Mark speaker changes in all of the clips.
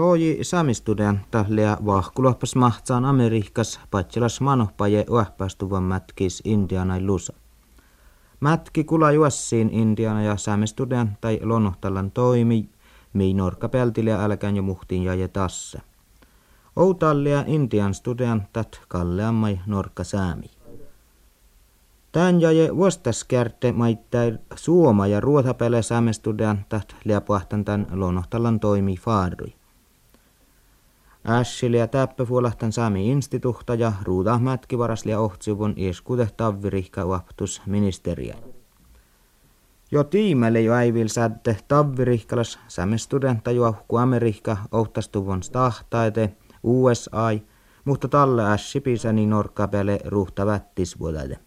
Speaker 1: Loji saamistudean tahlia vahkulohpas mahtsaan Amerikkas patselas manohpaje uahpastuvan mätkis Indiana lusa. Mätki kula juossiin Indiana ja saamistudean tai lonohtallan toimi, mii norkkapeltilia älkään jo muhtiin ja tasse. Outallia Indian studean tat kalleammai norkka säämi. Tän jaje vuostaskärte maittai suoma ja ruotapele saamestudean tat liapuahtan tän lonohtallan toimi faarui. Ässili ja täppäfuolahtan saami instituhta ja ruuda mätkivaraslia ohtsivun ieskude tavvirihka uaptus ministeria. Jo tiimelle jo äivil sätte tavvirihkalas sämestudenta juohku Amerikka ohtastuvun stahtaite USA, mutta talle ässipisäni norkkapele ruhta vättisvuodelle.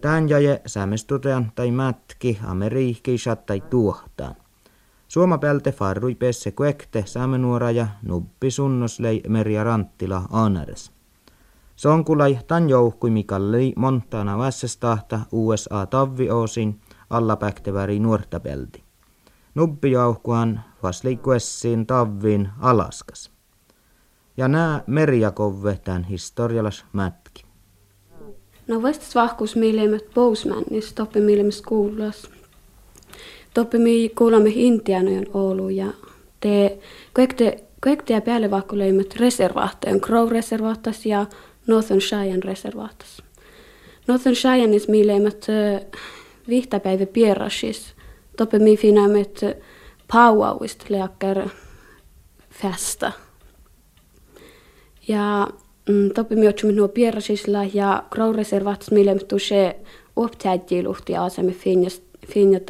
Speaker 1: Tän jaje sämestutean tai mätki Amerikkiisat tai tuohtaan. Suomapälte farrui pesse kuekte saamenuora ja nuppi sunnoslei Merja Ranttila Anares. Sonkulai tan joukkui Mikalli Montana vässestahta USA tavviosin alla päkteväri nuortapelti. Nuppi jauhkuhan vasliikuessiin tavviin Alaskas. Ja nää Merjakove tämän historialas mätki.
Speaker 2: No vastas vahkus mielemet Bousmannis toppi mielemes kuulas. Toppi mi kuulemme Intianojen Oulu ja te kaikte kaikte päälle vaikka leimet Crow reservaattas ja Northern Cheyenne reservaattas. Northern Cheyenneis mi leimet vihtapäivä pierrasis. Toppi mi finamet pauauist leakker festa. Ja mm, otsumme nuo pierrasisla ja Crow reservaattas mi leimet tuosse optäjäluhti asemme finjas finja.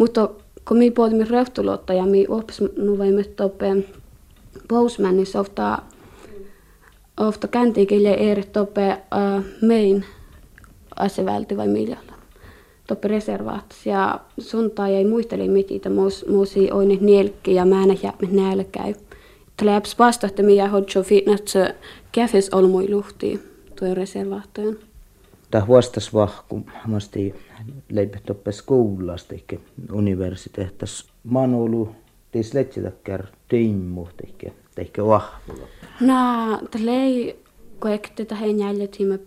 Speaker 2: Mutta kun mi pohdimme reuhtulotta ja mi oppis nu vaimme toppe Bousman, niin ofta ofta käntiikille eri toppe uh, mein asevälti vai miljalla. Toppe reservaats ja suntaa ei muisteli muus muusi oine nielkki ja määnä jäämme nälkäy. Tläps vastahti miä hodjo fitnat se käfes olmui luhti tuo reservaattojen.
Speaker 1: Tämä huostas vahku, masti leipet oppe skoulasta, eikä universiteettas letsitäkkär teimmu, eikä, eikä vahvulla.
Speaker 2: No, tällei koekte tähän jäljet hima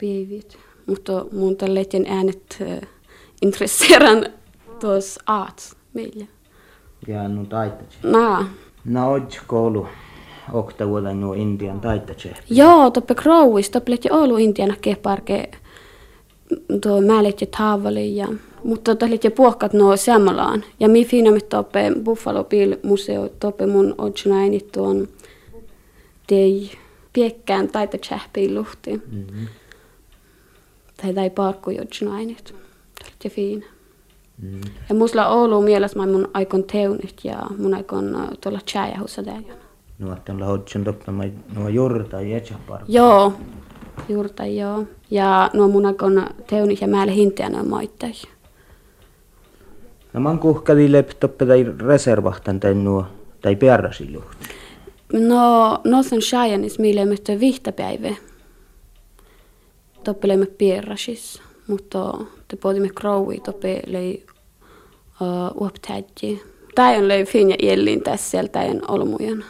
Speaker 2: päivit, mutta mun tällaisen äänet uh, intresseran tuossa aats meillä.
Speaker 1: Ja nu taitaisi.
Speaker 2: No.
Speaker 1: No, koulu okta vuoden nuo Intian taitaisi.
Speaker 2: Joo, toppe Crowis, toppe Oulu Intiana keparke tuo määlet ja taavali ja mutta tota lehti puhkat nuo sammalaan. Ja mi fina mit toppe Buffalo Bill museo toppe mun otsnaini tuon tei piekkään taita tsähpiin luhti. Mm-hmm. Tai tai parkku otsnainit. Ja fiina. Mm. Ja musla Oulu mielessä mä mun aikon teunit ja mun aikon tuolla tjääjähussa täjän.
Speaker 1: No, että on lahodsen toppe nuo juurta ja parkku.
Speaker 2: Joo, juurta joo. Ja nuo mun aikon teunit ja määlle hinteä nuo moittai.
Speaker 1: No man kuhkadi leptoppe tai reservahtan tai nuo tai pierrasi luhti.
Speaker 2: No, Northern Cheyenneis mille möttö vihtapäivä. Toppelemme pierrasis, mutta te pohdimme Crowi toppe lei uh, uoptäjä. Tämä on lei finja iellin tässä sieltä olmujen. Kun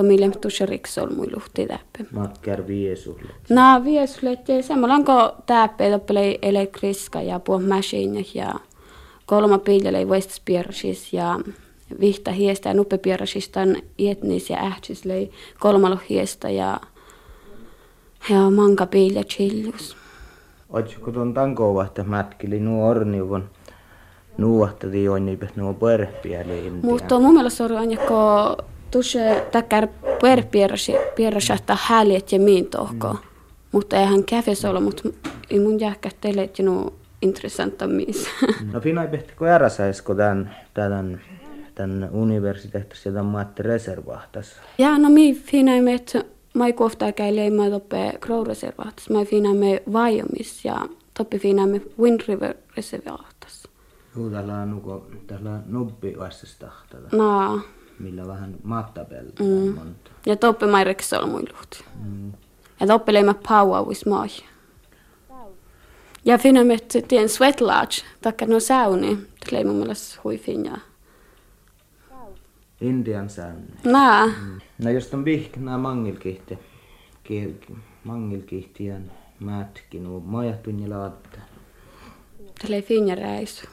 Speaker 2: me tuossa riksolmui luhti täppä.
Speaker 1: Makkar viesulle.
Speaker 2: No viesulle, että kun täppä toppelei elektriska ja puh ja kolma piljälei voistas pierrasis ja vihta hiestä ja nuppe pierrasistan etnis ja ähtsyslei kolmalo hiestä ja ja manka pilja chillus.
Speaker 1: Otsiko tuon tankoa, että mätkili nuo orniuvon nuohtati joinipet nuo puerpiäli
Speaker 2: Mutta mun mielestä on aina, tuossa takkar puerpiärasahtaa häliet ja miin tohko. Mm. Mutta eihän käfes olla, mutta ei mun jääkä teille, että nuo intressanta mies.
Speaker 1: No fina pehti ko äräsäisko tämän, tämän, tämän universiteettasi ja tämän maatte reservahtas?
Speaker 2: Ja no mi fina me, että mä ei kohta käy leima toppe Crow reservahtas. Mä fina me Wyomis ja toppe fina me Wind River reservahtas.
Speaker 1: Juu, täällä on nuko, täällä on nubbi.
Speaker 2: No.
Speaker 1: Millä vähän mattapeltä
Speaker 2: Mm.
Speaker 1: monta.
Speaker 2: Ja toppe mä reksol muiluhti.
Speaker 1: Mm.
Speaker 2: Ja toppe leima pauauis moi. Ja finna med till en sweat lodge, tackar no sauni. Mun mielestä hui finja.
Speaker 1: Indian säännö.
Speaker 2: Nää.
Speaker 1: Mm. No jos on vihknää mangilkihti, mangilkihtiän mätki, no majahtun ja laatta.
Speaker 2: Tällä ei finja reissu.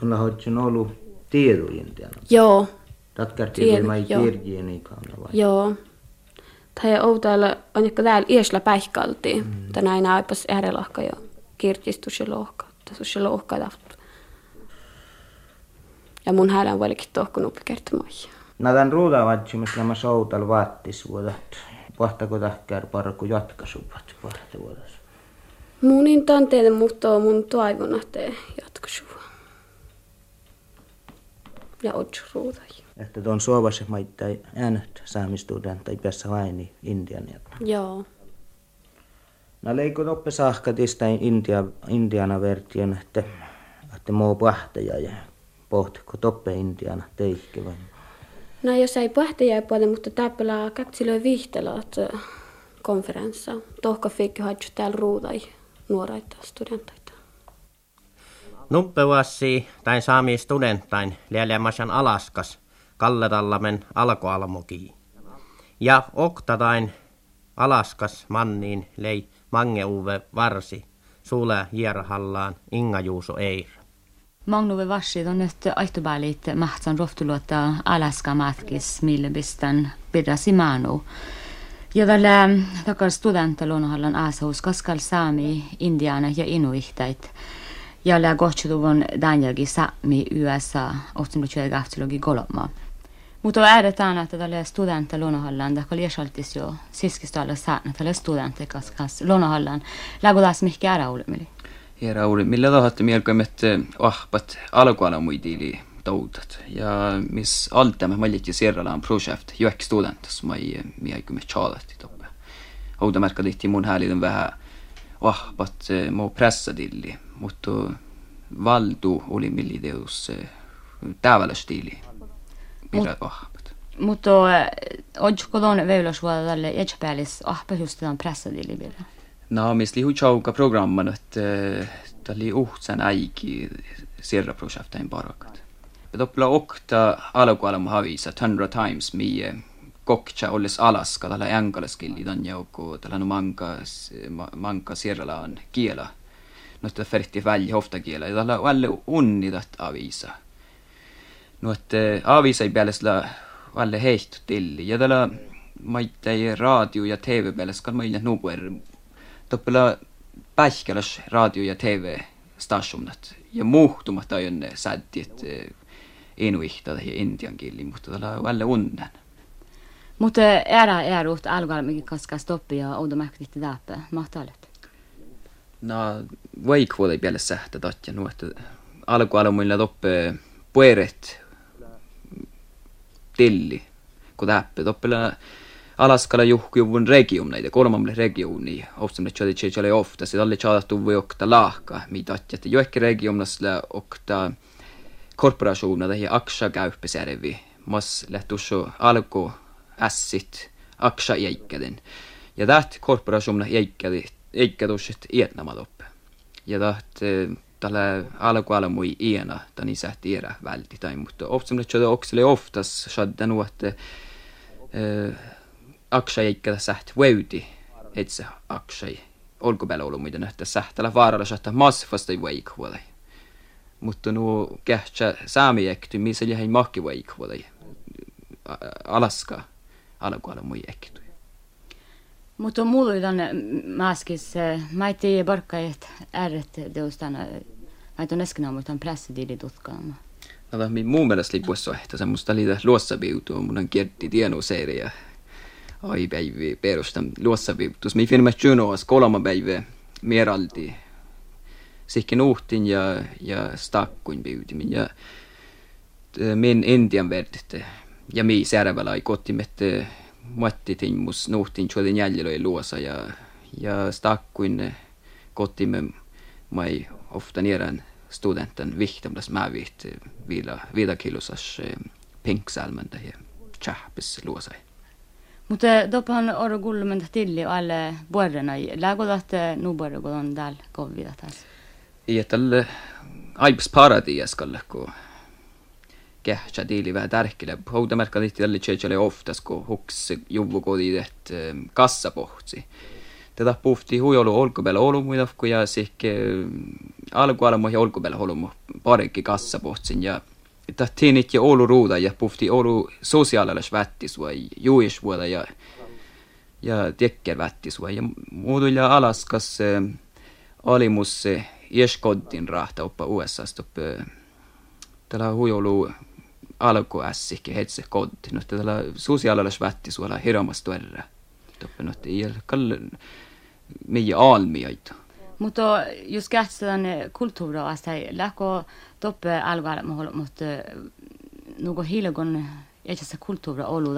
Speaker 1: Tuolla on ollut tiedu Indian.
Speaker 2: Joo.
Speaker 1: Tatkärti ei mai kirjien niin vai?
Speaker 2: Joo. Tai outalla on joku täällä iäsllä päihkaltiin. Mm. Tänään aipas äärelohka jo kirjistus ja lohka. Tässä on lohka. Ja mun häälän voikin tohkun uppi kertomaan.
Speaker 1: No tämän ruudavatsimus nämä soutal vuodat. Vahtako tahkär parku jatkasuvat vuodas.
Speaker 2: Mun in tanteiden mutta mun toivon, että jatkasuva. Ja otsu ruudai.
Speaker 1: Että tuon suovassa maittai äänet saamistuuden tai päässä vain Indian.
Speaker 2: Joo.
Speaker 1: No leikko toppe sahkatista India, Indiana vertien, että, että muu pahteja ja pohtiko toppe Indiana teikki vai?
Speaker 2: No jos ei pahteja puolella, mutta täppälä kaksiloi vihtelat konferenssa. Tohka fikki haitsu täällä ruudai nuoraita studentoita.
Speaker 3: Nuppevassi tai saami studentain lielemäsän Alaskas Kalletallamen alkoalmoki. Ja oktatain Alaskas manniin lei Mange-Uwe Varsi, Suule Hierhallaan, Inga Juuso Eir.
Speaker 4: Magnuve Varsi on nyt aihtopäällit mahtsan rohtuluota Alaska matkis, mille pistän pidäsi manu. Ja tällä takar studentalunhallan asous kaskal saami, indiana ja inuihtait. Ja lää kohtsutuvun danjagi saami USA, ottanut työkähtelygi kolmaa. Mutta ääretään, että tälle studentti luonnohallan, että oli esaltis jo siskistalla saana tälle studentti, koska luonnohallan lägutas mihki ära ulimili.
Speaker 5: Ja Rauli, millä tahatte mielkämät ahpat alkuala muidili toudat ja mis altamme maliti sierralaan projekt juek studentas mai miäkymme chaalatti toppe. Ouda märkä tihti mun hääliden vähän ahpat mo pressadilli, mutta valdu oli millideus tävälästiili pidä ahpat.
Speaker 4: Mutta ootko tuon veulasvuoda tälle etsäpäällis ahpa just tämän pressadilli vielä?
Speaker 5: No, mis lihu chauka programman, että tällä uhtsan äiki sirra projektain parakat. Doppla okta alkualma havisa hundra times mie kokcha olles Alaska tällä änkalaskilli tämän joukko tällä manka manka sirralaan kiela. no että Fertti välja hoftakielä. Ja tällä välle onni tästä avisa. No että avisa ei päälle sillä välle heihtu tilli. Ja tällä maittei radio ja tv päälle skan mä innan nuper. Toppela pähkäläs radio ja tv stationat. Ja muuttumatta on sätti, että inuihta tai intian kieli, mutta tällä välle onnen.
Speaker 4: Mutta ära är åt allvar mycket kaska stoppa och de märkte
Speaker 5: inte där på matalet na vai kuole peale sähtä tatja nuotta alku alu mulla toppe pueret telli kun täppä. Toppela Alaskalla juhkujuvun region näitä kolmamme regioni opsamne chali chali ofta se alle chaatu voi okta lahka mitä tatja. Jo ehkä regionasla okta korporationer där aksha käyppisärvi mas lähtusso alku ässit aksha jäikkäden. Ja täht korporationer jäikkädit jäikkädi, jäikkädusset ietnamatoppe. Ja täht tällä alkualamui iena, tani sähti erä välti tai, mutta ofta tjadi oksele oftas shadda nuotte, aksha jäikkädä säht väyti, etse aksha olkupeillä ollut muiden, että sähtälä vaaralla saattaa massivasti väikhuolei mutta nuo kähtsä saamiekty, missä jäi mahki vaikhuolei Alaska alkualla mui ekty.
Speaker 4: Mutta mulla maskis, mä ei tiedä barkka, että ääret teostana, mä tuon äsken mutta on pressitili tutkaamaan.
Speaker 5: No, min muun mielestä lipuessa että semmoista liitä luossaviutua, mun on kierti tienoseeriä ai päivi perustan luossaviutus. Mi finne junoas kolma päivä mieralti sikken uhtin ja, ja stakkuin biutimin ja min Indian verditte ja mi särvällä ei Muetti tinmus, nuhtin chuodin jäljellä luosa ja, ja stakkuin kotimme mai ofta nierän studenten viktamlas mävit vila, vila kilosas eh, pinksalmende ja tjahpis luosa.
Speaker 4: Mutta dopahan oro gullumen tilli alle vuorena. Lägodat nu vuorogodon täällä kovvidat
Speaker 5: tässä. Ietall aibs paradias kallakko kehtsä tiili vähän tärkeä. Houdamerkka tihti tälle tjeitselle oftas, kun huks juvukodi teht kassapohtsi. Tätä puhti huijolu olkupeellä olumuidavku ja sihke alkualamu ja olkupeellä olumu parikki kassapohtsin ja tahtiin itse Oulu ruuda ja puhti Oulu sosiaalilas vättisua juisvuoda ja ja tekker vättisua ja muutuilla Alaskas alimus ieskodin rahta oppa USA stoppa tällä huijolu alkuässikki hetse kodti. No tällä sosiaalilas vättisua hirmas tuerra. Toppa no ei kalle meidän almiaita.
Speaker 4: Mutta jos kähtsään kulttuuraa, että lähkö toppe alkaa, mutta nuko hilgon etsässä kulttuura ollut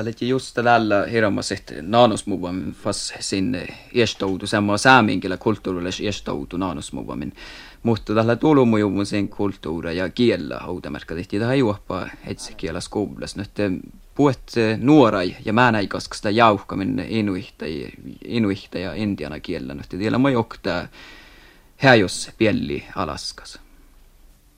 Speaker 4: angäätsillä.
Speaker 5: Tällä just tällä hirmas, että naanusmuvamin fas sinne iestoutu, semmoa sääminkillä kulttuurillis iestoutu naanusmuvamin. Mutta tällä tulumujuvun sen kulttuura ja kiellä haudamerkka tehtiin tähän juoppa hetsi kielä skoulas. Nyt puhet nuorai ja mä näin koska sitä jauhkamin inuihta, inuihta ja indiana kiellä. Nyt tiedä mä joktaa häjos pielli Alaskas.